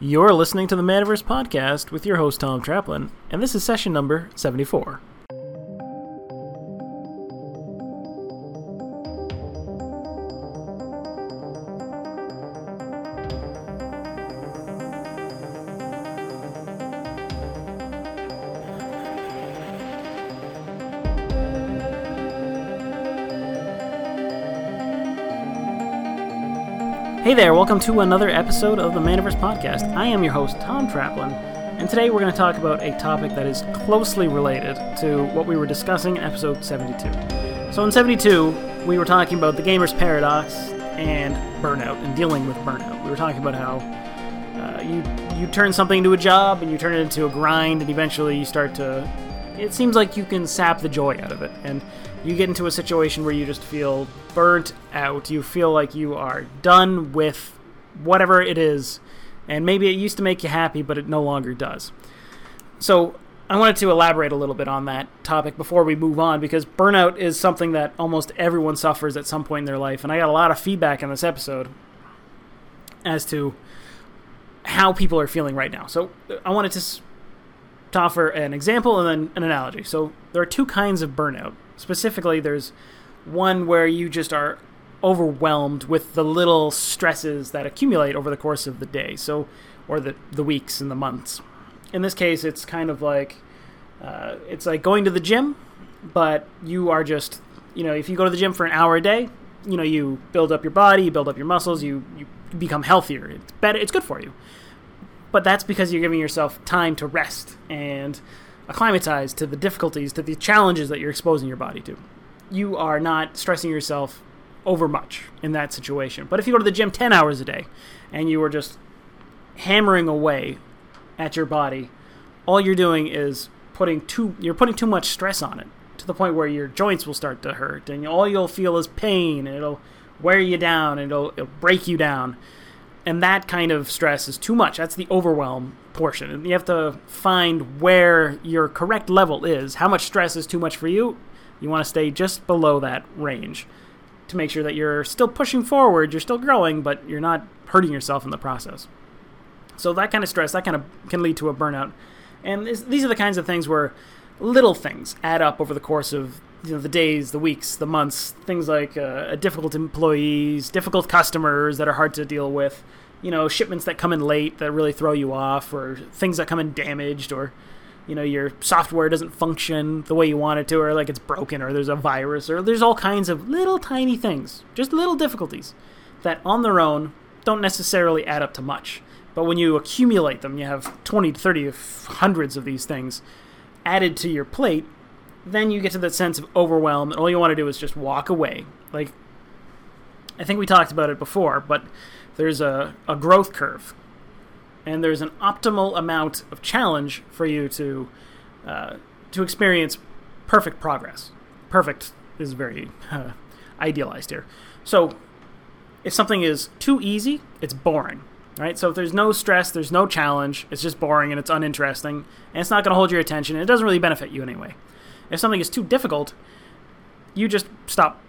You're listening to the Manaverse Podcast with your host, Tom Traplin, and this is session number 74. Hey there, welcome to another episode of the Manaverse Podcast. I am your host, Tom Traplin, and today we're going to talk about a topic that is closely related to what we were discussing in episode 72. So, in 72, we were talking about the gamer's paradox and burnout and dealing with burnout. We were talking about how uh, you you turn something into a job and you turn it into a grind, and eventually you start to. It seems like you can sap the joy out of it, and you get into a situation where you just feel burnt out. You feel like you are done with whatever it is, and maybe it used to make you happy, but it no longer does. So, I wanted to elaborate a little bit on that topic before we move on because burnout is something that almost everyone suffers at some point in their life, and I got a lot of feedback in this episode as to how people are feeling right now. So, I wanted to to offer an example and then an analogy. So there are two kinds of burnout. Specifically, there's one where you just are overwhelmed with the little stresses that accumulate over the course of the day. So or the the weeks and the months. In this case, it's kind of like uh, it's like going to the gym, but you are just you know if you go to the gym for an hour a day, you know you build up your body, you build up your muscles, you you become healthier. It's better. It's good for you but that's because you're giving yourself time to rest and acclimatize to the difficulties, to the challenges that you're exposing your body to. You are not stressing yourself over much in that situation. But if you go to the gym 10 hours a day and you are just hammering away at your body, all you're doing is putting too you're putting too much stress on it to the point where your joints will start to hurt and all you'll feel is pain and it'll wear you down and it'll, it'll break you down and that kind of stress is too much. That's the overwhelm portion. And you have to find where your correct level is. How much stress is too much for you? You want to stay just below that range to make sure that you're still pushing forward, you're still growing, but you're not hurting yourself in the process. So that kind of stress, that kind of can lead to a burnout. And these are the kinds of things where little things add up over the course of you know, the days, the weeks, the months, things like uh, difficult employees, difficult customers that are hard to deal with, you know, shipments that come in late that really throw you off, or things that come in damaged, or you know, your software doesn't function the way you want it to, or like it's broken, or there's a virus, or there's all kinds of little tiny things, just little difficulties that on their own don't necessarily add up to much. But when you accumulate them, you have 20, 30, hundreds of these things added to your plate, then you get to that sense of overwhelm, and all you want to do is just walk away. Like, I think we talked about it before, but there's a, a growth curve, and there's an optimal amount of challenge for you to uh, to experience perfect progress. Perfect is very uh, idealized here. So, if something is too easy, it's boring right? So if there's no stress, there's no challenge, it's just boring and it's uninteresting, and it's not going to hold your attention, and it doesn't really benefit you anyway. If something is too difficult, you just stop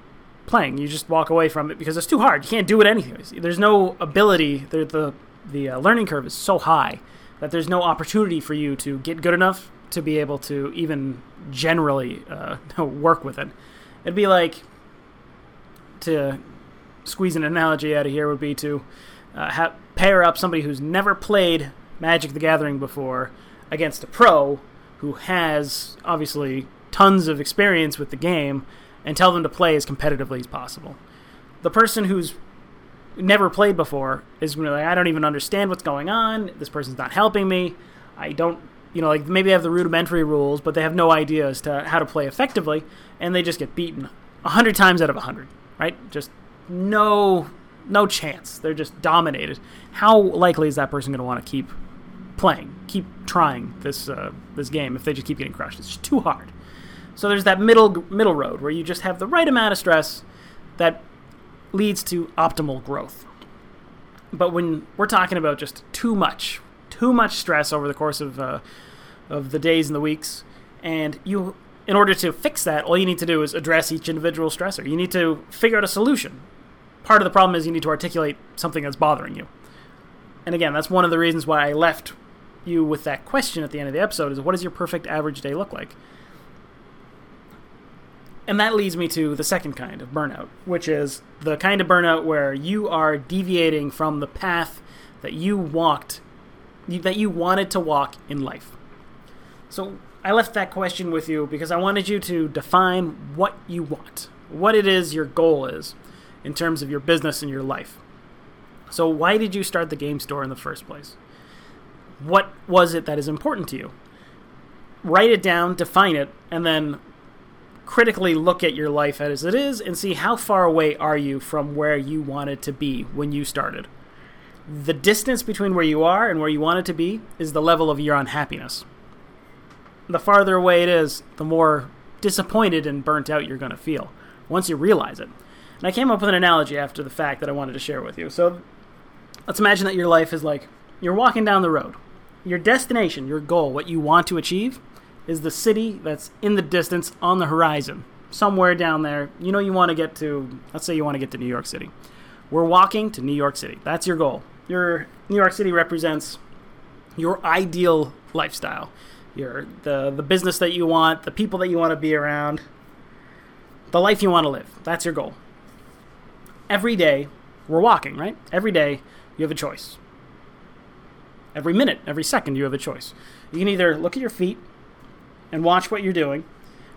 playing. You just walk away from it because it's too hard. You can't do it anyways. There's no ability. The the the uh, learning curve is so high that there's no opportunity for you to get good enough to be able to even generally uh, work with it. It'd be like to squeeze an analogy out of here would be to uh, ha- pair up somebody who's never played Magic the Gathering before against a pro who has obviously tons of experience with the game and tell them to play as competitively as possible. The person who's never played before is going to be like, I don't even understand what's going on. This person's not helping me. I don't, you know, like maybe they have the rudimentary rules, but they have no idea as to how to play effectively, and they just get beaten a hundred times out of a hundred, right? Just no no chance. They're just dominated. How likely is that person going to want to keep playing, keep trying this uh, this game if they just keep getting crushed? It's just too hard. So there's that middle middle road where you just have the right amount of stress that leads to optimal growth. But when we're talking about just too much, too much stress over the course of uh, of the days and the weeks, and you, in order to fix that, all you need to do is address each individual stressor. You need to figure out a solution part of the problem is you need to articulate something that's bothering you. And again, that's one of the reasons why I left you with that question at the end of the episode is what does your perfect average day look like? And that leads me to the second kind of burnout, which is the kind of burnout where you are deviating from the path that you walked, that you wanted to walk in life. So I left that question with you because I wanted you to define what you want, what it is your goal is in terms of your business and your life. So, why did you start the game store in the first place? What was it that is important to you? Write it down, define it, and then critically look at your life as it is and see how far away are you from where you wanted to be when you started. The distance between where you are and where you want it to be is the level of your unhappiness. The farther away it is, the more disappointed and burnt out you're going to feel once you realize it. And I came up with an analogy after the fact that I wanted to share with you. So let's imagine that your life is like you're walking down the road. Your destination, your goal, what you want to achieve, is the city that's in the distance on the horizon. Somewhere down there. You know, you want to get to, let's say you want to get to New York City. We're walking to New York City. That's your goal. Your New York City represents your ideal lifestyle. Your the the business that you want, the people that you want to be around, the life you want to live. That's your goal. Every day, we're walking, right? Every day, you have a choice. Every minute, every second, you have a choice. You can either look at your feet and watch what you're doing,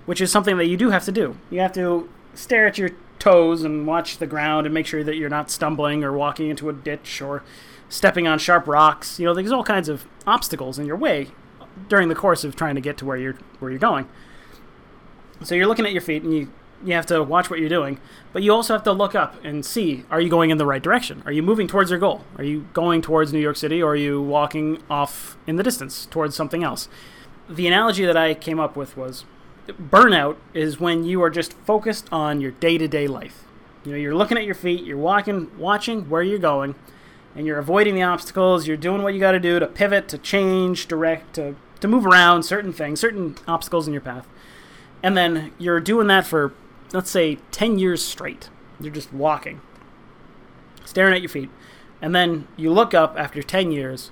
which is something that you do have to do. You have to stare at your toes and watch the ground and make sure that you're not stumbling or walking into a ditch or stepping on sharp rocks. You know, there's all kinds of obstacles in your way during the course of trying to get to where you're where you're going. So you're looking at your feet and you you have to watch what you're doing, but you also have to look up and see are you going in the right direction? Are you moving towards your goal? Are you going towards New York City or are you walking off in the distance towards something else? The analogy that I came up with was burnout is when you are just focused on your day-to-day life. You know, you're looking at your feet, you're walking, watching where you're going, and you're avoiding the obstacles, you're doing what you got to do to pivot, to change, direct, to to move around certain things, certain obstacles in your path. And then you're doing that for let's say 10 years straight. You're just walking, staring at your feet. And then you look up after 10 years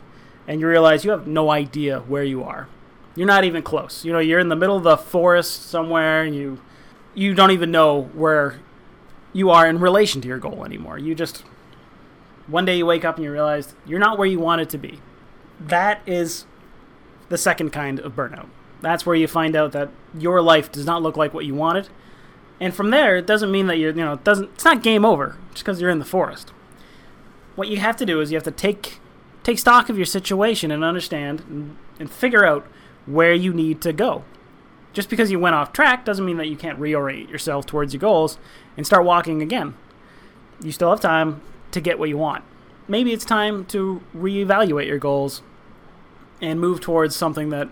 and you realize you have no idea where you are. You're not even close. You know, you're in the middle of the forest somewhere and you you don't even know where you are in relation to your goal anymore. You just one day you wake up and you realize you're not where you wanted to be. That is the second kind of burnout. That's where you find out that your life does not look like what you wanted and from there, it doesn't mean that you're, you know, it doesn't. It's not game over just because you're in the forest. What you have to do is you have to take take stock of your situation and understand and, and figure out where you need to go. Just because you went off track doesn't mean that you can't reorient yourself towards your goals and start walking again. You still have time to get what you want. Maybe it's time to reevaluate your goals and move towards something that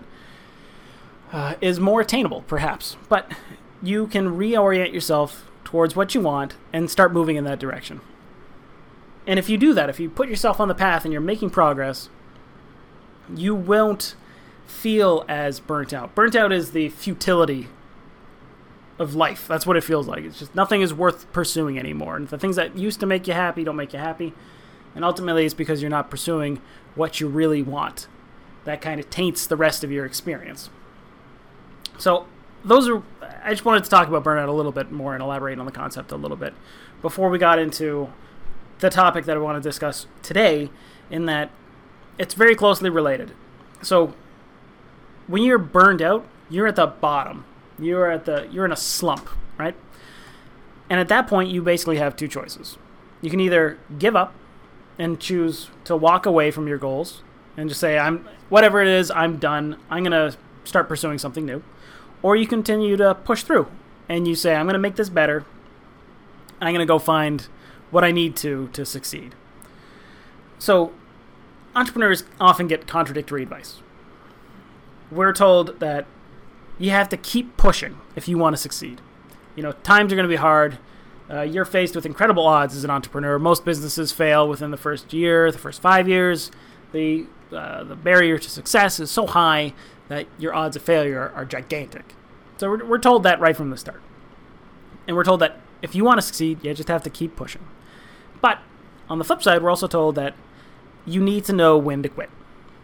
uh, is more attainable, perhaps. But you can reorient yourself towards what you want and start moving in that direction. And if you do that, if you put yourself on the path and you're making progress, you won't feel as burnt out. Burnt out is the futility of life. That's what it feels like. It's just nothing is worth pursuing anymore. And the things that used to make you happy don't make you happy. And ultimately, it's because you're not pursuing what you really want. That kind of taints the rest of your experience. So, those are I just wanted to talk about burnout a little bit more and elaborate on the concept a little bit before we got into the topic that I want to discuss today. In that it's very closely related. So when you're burned out, you're at the bottom. You're at the you're in a slump, right? And at that point, you basically have two choices. You can either give up and choose to walk away from your goals and just say, "I'm whatever it is, I'm done. I'm gonna start pursuing something new." Or you continue to push through and you say, I'm going to make this better. I'm going to go find what I need to to succeed. So, entrepreneurs often get contradictory advice. We're told that you have to keep pushing if you want to succeed. You know, times are going to be hard. Uh, you're faced with incredible odds as an entrepreneur. Most businesses fail within the first year, the first five years. The uh, the barrier to success is so high that your odds of failure are, gigantic. So we're, we're told that right from the start. And we're told that if you want to succeed, you just have to keep pushing. But on the flip side, we're also told that you need to know when to quit.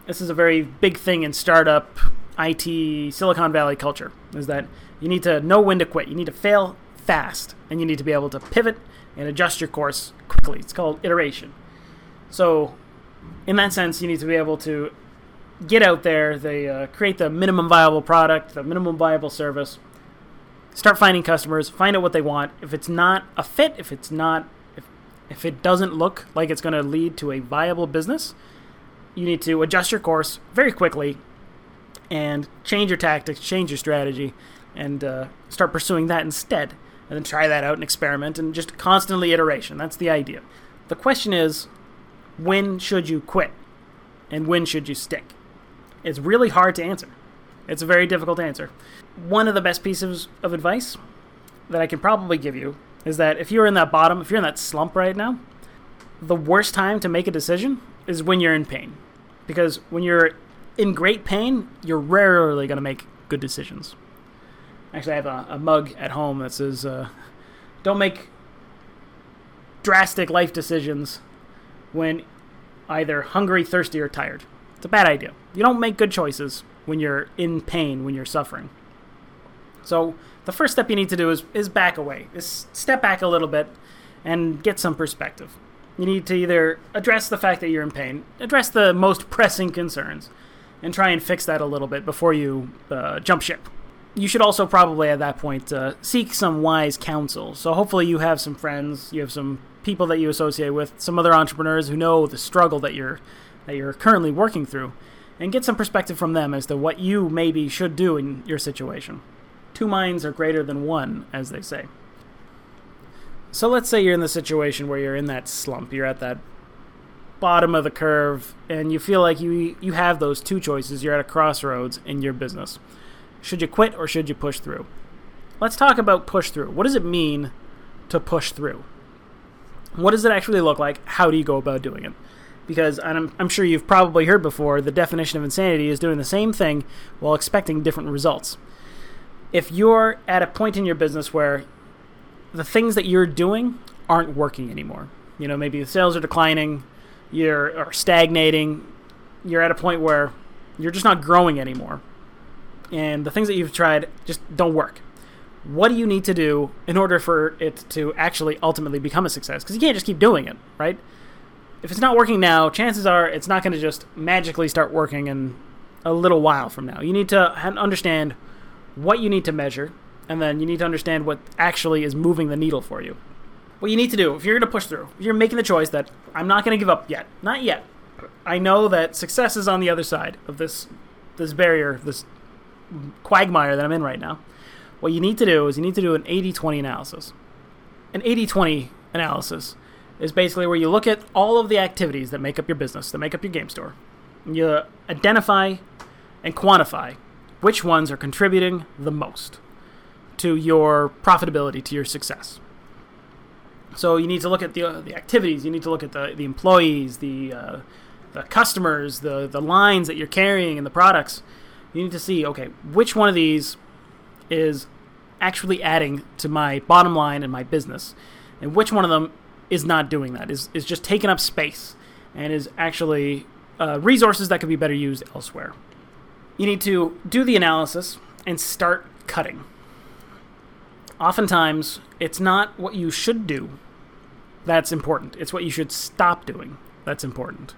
This is a very big thing in startup IT Silicon Valley culture is that you need to know when to quit. You need to fail fast and you need to be able to pivot and adjust your course quickly. It's called iteration. So, in that sense, you need to be able to get out there, they uh, create the minimum viable product, the minimum viable service, start finding customers, find out what they want. If it's not a fit, if it's not if, if it doesn't look like it's going to lead to a viable business, you need to adjust your course very quickly and change your tactics, change your strategy, and uh, start pursuing that instead. And then try that out and experiment and just constantly iteration. That's the idea. The question is when should you quit? And when should you stick? It's really hard to answer. It's a very difficult answer. One of the best pieces of advice that I can probably give you is that if you're in that bottom, if you're in that slump right now, the worst time to make a decision is when you're in pain. Because when you're in great pain, you're rarely going to make good decisions. Actually, I have a, a mug at home that says, uh, Don't make drastic life decisions when either hungry, thirsty, or tired. It's a bad idea. You don't make good choices when you're in pain, when you're suffering. So the first step you need to do is, is back away. Is step back a little bit and get some perspective. You need to either address the fact that you're in pain, address the most pressing concerns, and try and fix that a little bit before you uh, jump ship. You should also probably at that point uh, seek some wise counsel. So hopefully you have some friends, you have some people that you associate with, some other entrepreneurs who know the struggle that you're that you're currently working through, and get some perspective from them as to what you maybe should do in your situation. Two minds are greater than one, as they say. So let's say you're in the situation where you're in that slump, you're at that bottom of the curve, and you feel like you you have those two choices. You're at a crossroads in your business. Should you quit or should you push through? Let's talk about push through. What does it mean to push through? What does it actually look like? How do you go about doing it? Because I'm, I'm, sure you've probably heard before the definition of insanity is doing the same thing while expecting different results. If you're at a point in your business where the things that you're doing aren't working anymore, you know, maybe the sales are declining, you're or stagnating, you're at a point where you're just not growing anymore, and the things that you've tried just don't work. What do you need to do in order for it to actually ultimately become a success? Because you can't just keep doing it, right? If it's not working now, chances are it's not going to just magically start working in a little while from now. You need to understand what you need to measure, and then you need to understand what actually is moving the needle for you. What you need to do, if you're going to push through, if you're making the choice that I'm not going to give up yet, not yet. I know that success is on the other side of this this barrier, this quagmire that I'm in right now. What you need to do is you need to do an 80-20 analysis. An 80-20 analysis is basically where you look at all of the activities that make up your business, that make up your game store. You identify and quantify which ones are contributing the most to your profitability, to your success. So you need to look at the, uh, the activities, you need to look at the, the employees, the, uh, the customers, the, the lines that you're carrying, and the products. You need to see, okay, which one of these is actually adding to my bottom line and my business, and which one of them is not doing that. Is is just taking up space and is actually uh, resources that could be better used elsewhere. You need to do the analysis and start cutting. Oftentimes, it's not what you should do that's important. It's what you should stop doing that's important.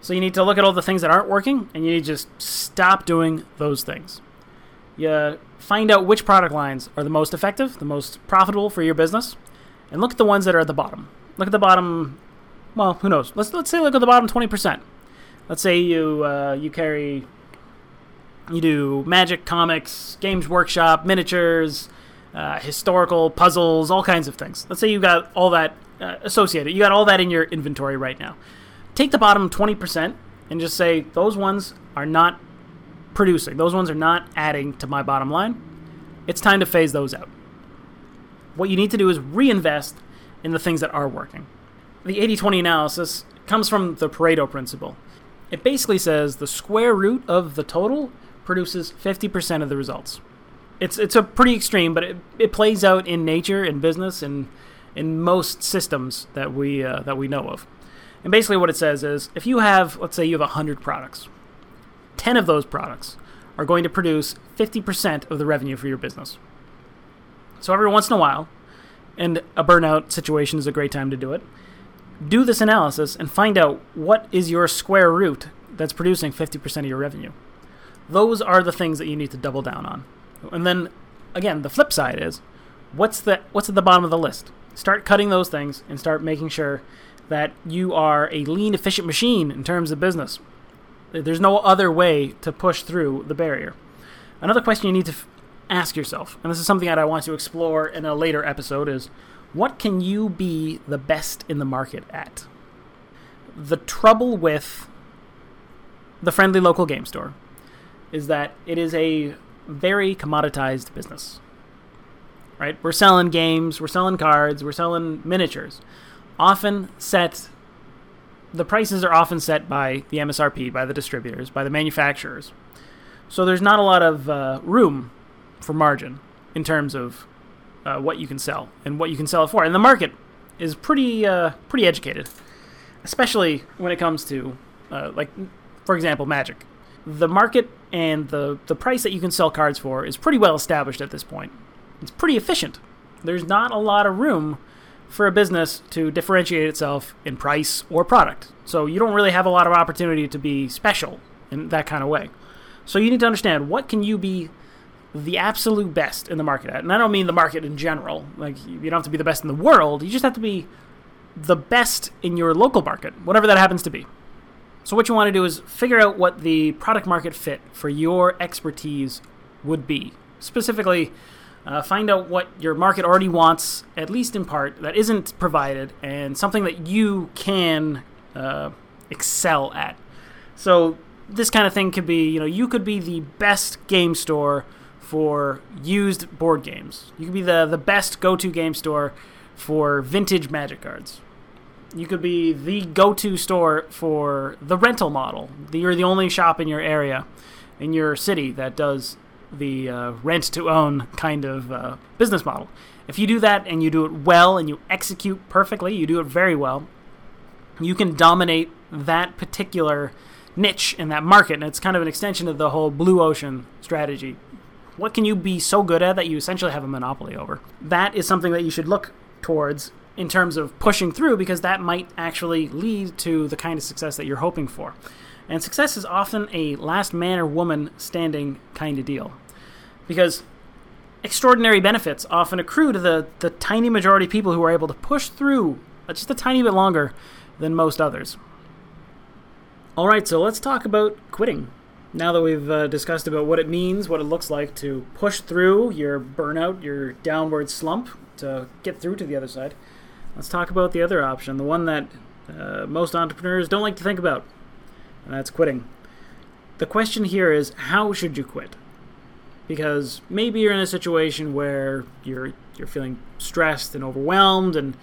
So you need to look at all the things that aren't working and you need to just stop doing those things. You find out which product lines are the most effective, the most profitable for your business, and look at the ones that are at the bottom. Look at the bottom. Well, who knows? Let's let's say look at the bottom twenty percent. Let's say you uh, you carry you do magic, comics, games workshop, miniatures, uh, historical puzzles, all kinds of things. Let's say you got all that uh, associated. You got all that in your inventory right now. Take the bottom twenty percent and just say those ones are not producing. Those ones are not adding to my bottom line. It's time to phase those out. What you need to do is reinvest in the things that are working. The 80 20 analysis comes from the Pareto principle. It basically says the square root of the total produces 50% of the results. It's, it's a pretty extreme, but it, it plays out in nature, in business, and in most systems that we, uh, that we know of. And basically, what it says is if you have, let's say, you have 100 products, 10 of those products are going to produce 50% of the revenue for your business. So every once in a while, and a burnout situation is a great time to do it, do this analysis and find out what is your square root that's producing 50% of your revenue. Those are the things that you need to double down on. And then again, the flip side is what's the what's at the bottom of the list? Start cutting those things and start making sure that you are a lean efficient machine in terms of business. There's no other way to push through the barrier. Another question you need to ask yourself, and this is something that I want to explore in a later episode is what can you be the best in the market at? The trouble with the friendly local game store is that it is a very commoditized business. Right? We're selling games, we're selling cards, we're selling miniatures. Often set the prices are often set by the MSRP, by the distributors, by the manufacturers. So there's not a lot of uh, room for margin in terms of uh, what you can sell and what you can sell it for. And the market is pretty uh, pretty educated, especially when it comes to uh, like, for example, Magic. The market and the the price that you can sell cards for is pretty well established at this point. It's pretty efficient. There's not a lot of room for a business to differentiate itself in price or product. So you don't really have a lot of opportunity to be special in that kind of way. So you need to understand what can you be the absolute best in the market at. And I don't mean the market in general. Like you don't have to be the best in the world. You just have to be the best in your local market, whatever that happens to be. So what you want to do is figure out what the product market fit for your expertise would be. Specifically, uh, find out what your market already wants, at least in part, that isn't provided, and something that you can uh, excel at. So this kind of thing could be, you know, you could be the best game store for used board games. You could be the the best go-to game store for vintage Magic cards. You could be the go-to store for the rental model. You're the only shop in your area, in your city that does the uh, rent to own kind of uh, business model. If you do that and you do it well and you execute perfectly, you do it very well, you can dominate that particular niche in that market. And it's kind of an extension of the whole blue ocean strategy what can you be so good at that you essentially have a monopoly over? That is something that you should look towards in terms of pushing through because that might actually lead to the kind of success that you're hoping for. And success is often a last man or woman standing kind of deal. Because extraordinary benefits often accrue to the, the tiny majority of people who are able to push through just a tiny bit longer than most others. All right, so let's talk about quitting now that we've uh, discussed about what it means, what it looks like to push through your burnout, your downward slump to get through to the other side, let's talk about the other option, the one that uh, most entrepreneurs don't like to think about, and that's quitting. The question here is how should you quit? Because maybe you're in a situation where you're you're feeling stressed and overwhelmed and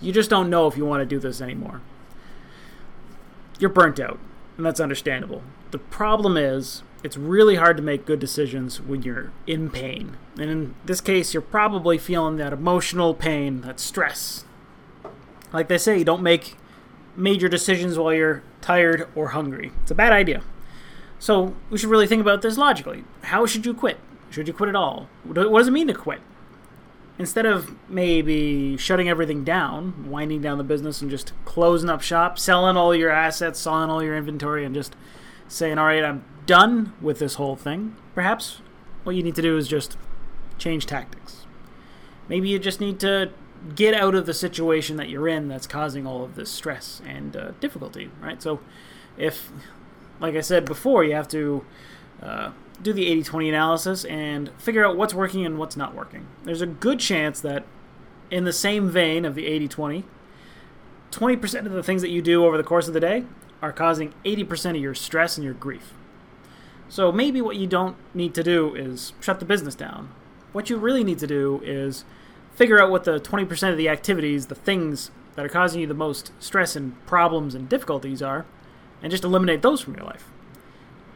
you just don't know if you want to do this anymore. You're burnt out, and that's understandable. The problem is, it's really hard to make good decisions when you're in pain. And in this case, you're probably feeling that emotional pain, that stress. Like they say, you don't make major decisions while you're tired or hungry. It's a bad idea. So we should really think about this logically. How should you quit? Should you quit at all? What does it mean to quit? Instead of maybe shutting everything down, winding down the business and just closing up shop, selling all your assets, selling all your inventory, and just saying, all right, I'm done with this whole thing, perhaps what you need to do is just change tactics. Maybe you just need to get out of the situation that you're in that's causing all of this stress and uh, difficulty, right? So, if, like I said before, you have to uh, do the 80 20 analysis and figure out what's working and what's not working. There's a good chance that, in the same vein of the 80 20, 20% of the things that you do over the course of the day are causing 80% of your stress and your grief. So maybe what you don't need to do is shut the business down. What you really need to do is figure out what the 20% of the activities, the things that are causing you the most stress and problems and difficulties are, and just eliminate those from your life.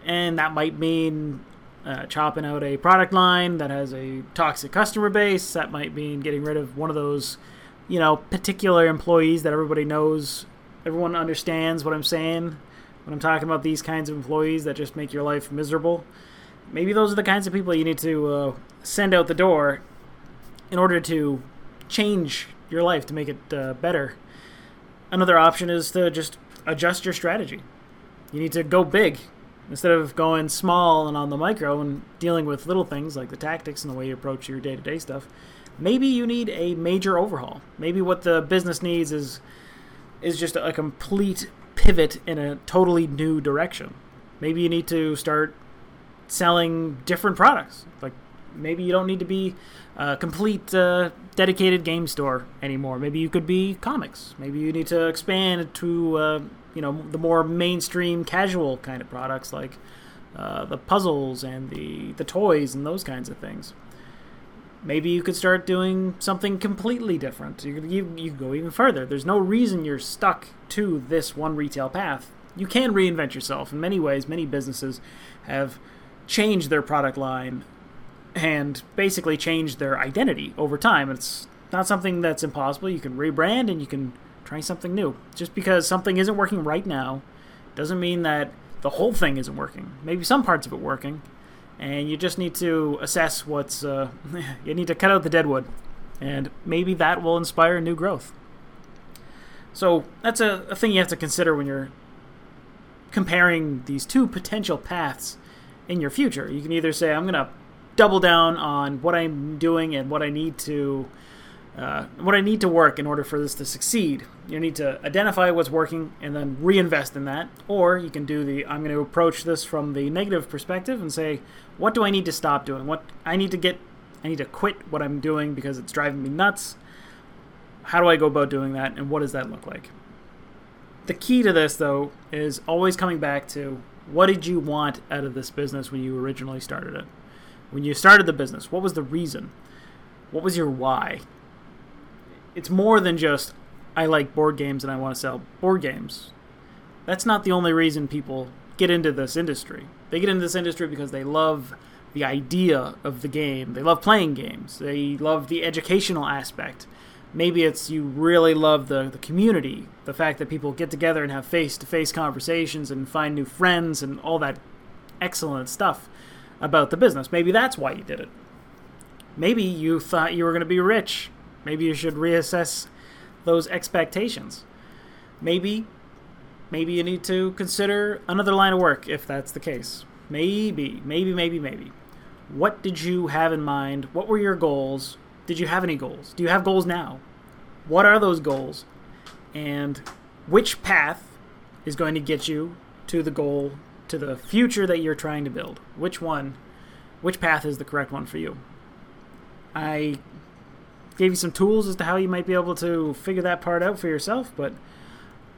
And that might mean uh, chopping out a product line that has a toxic customer base. That might mean getting rid of one of those, you know, particular employees that everybody knows everyone understands what I'm saying when I'm talking about these kinds of employees that just make your life miserable. Maybe those are the kinds of people you need to uh, send out the door in order to change your life to make it uh, better. Another option is to just adjust your strategy. You need to go big instead of going small and on the micro and dealing with little things like the tactics and the way you approach your day to day stuff. Maybe you need a major overhaul. Maybe what the business needs is is just a complete pivot in a totally new direction. Maybe you need to start selling different products. Like maybe you don't need to be a complete uh, dedicated game store anymore. Maybe you could be comics. Maybe you need to expand to uh, you know the more mainstream, casual kind of products like uh, the puzzles and the the toys and those kinds of things. Maybe you could start doing something completely different. You could, you, you could go even further. There's no reason you're stuck to this one retail path. You can reinvent yourself. In many ways, many businesses have changed their product line and basically change their identity over time. It's not something that's impossible. You can rebrand and you can try something new. Just because something isn't working right now doesn't mean that the whole thing isn't working. Maybe some parts of it working, and you just need to assess what's uh, you need to cut out the deadwood and maybe that will inspire new growth so that's a, a thing you have to consider when you're comparing these two potential paths in your future you can either say i'm going to double down on what i'm doing and what i need to uh, what I need to work in order for this to succeed. You need to identify what's working and then reinvest in that. Or you can do the I'm going to approach this from the negative perspective and say, what do I need to stop doing? What I need to get, I need to quit what I'm doing because it's driving me nuts. How do I go about doing that, and what does that look like? The key to this, though, is always coming back to what did you want out of this business when you originally started it? When you started the business, what was the reason? What was your why? it's more than just I like board games and I want to sell board games. That's not the only reason people get into this industry. They get into this industry because they love the idea of the game. They love playing games. They love the educational aspect. Maybe it's you really love the, the community, the fact that people get together and have face to face conversations and find new friends and all that excellent stuff about the business. Maybe that's why you did it. Maybe you thought you were going to be rich Maybe you should reassess those expectations. Maybe maybe you need to consider another line of work if that's the case. Maybe, maybe, maybe, maybe. What did you have in mind? What were your goals? Did you have any goals? Do you have goals now? What are those goals? And which path is going to get you to the goal, to the future that you're trying to build? Which one, which path is the correct one for you? I gave you some tools as to how you might be able to figure that part out for yourself, but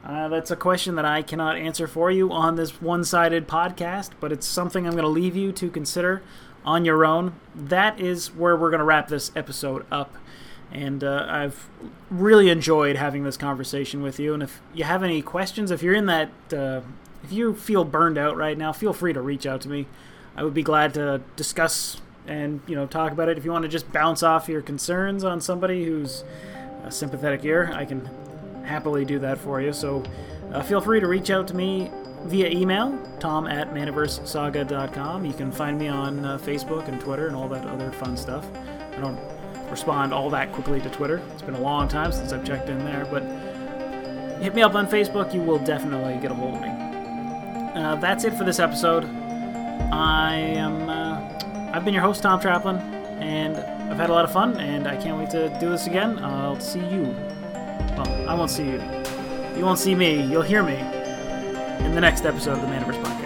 uh, that's a question that I cannot answer for you on this one sided podcast, but it's something I'm going to leave you to consider on your own. That is where we're going to wrap this episode up. And uh, I've really enjoyed having this conversation with you. And if you have any questions, if you're in that, uh, if you feel burned out right now, feel free to reach out to me. I would be glad to discuss and you know talk about it. If you want to just bounce off your concerns on somebody who's a sympathetic ear, I can happily do that for you. So uh, feel free to reach out to me via email, tom at manaversesaga.com. You can find me on uh, Facebook and Twitter and all that other fun stuff. I don't respond all that quickly to Twitter. It's been a long time since I've checked in there, but hit me up on Facebook. You will definitely get a hold of me. Uh, that's it for this episode. I am. Uh, I've been your host, Tom Traplin, and I've had a lot of fun, and I can't wait to do this again. I'll see you. Well, I won't see you. You won't see me. You'll hear me in the next episode of the Manaverse Podcast.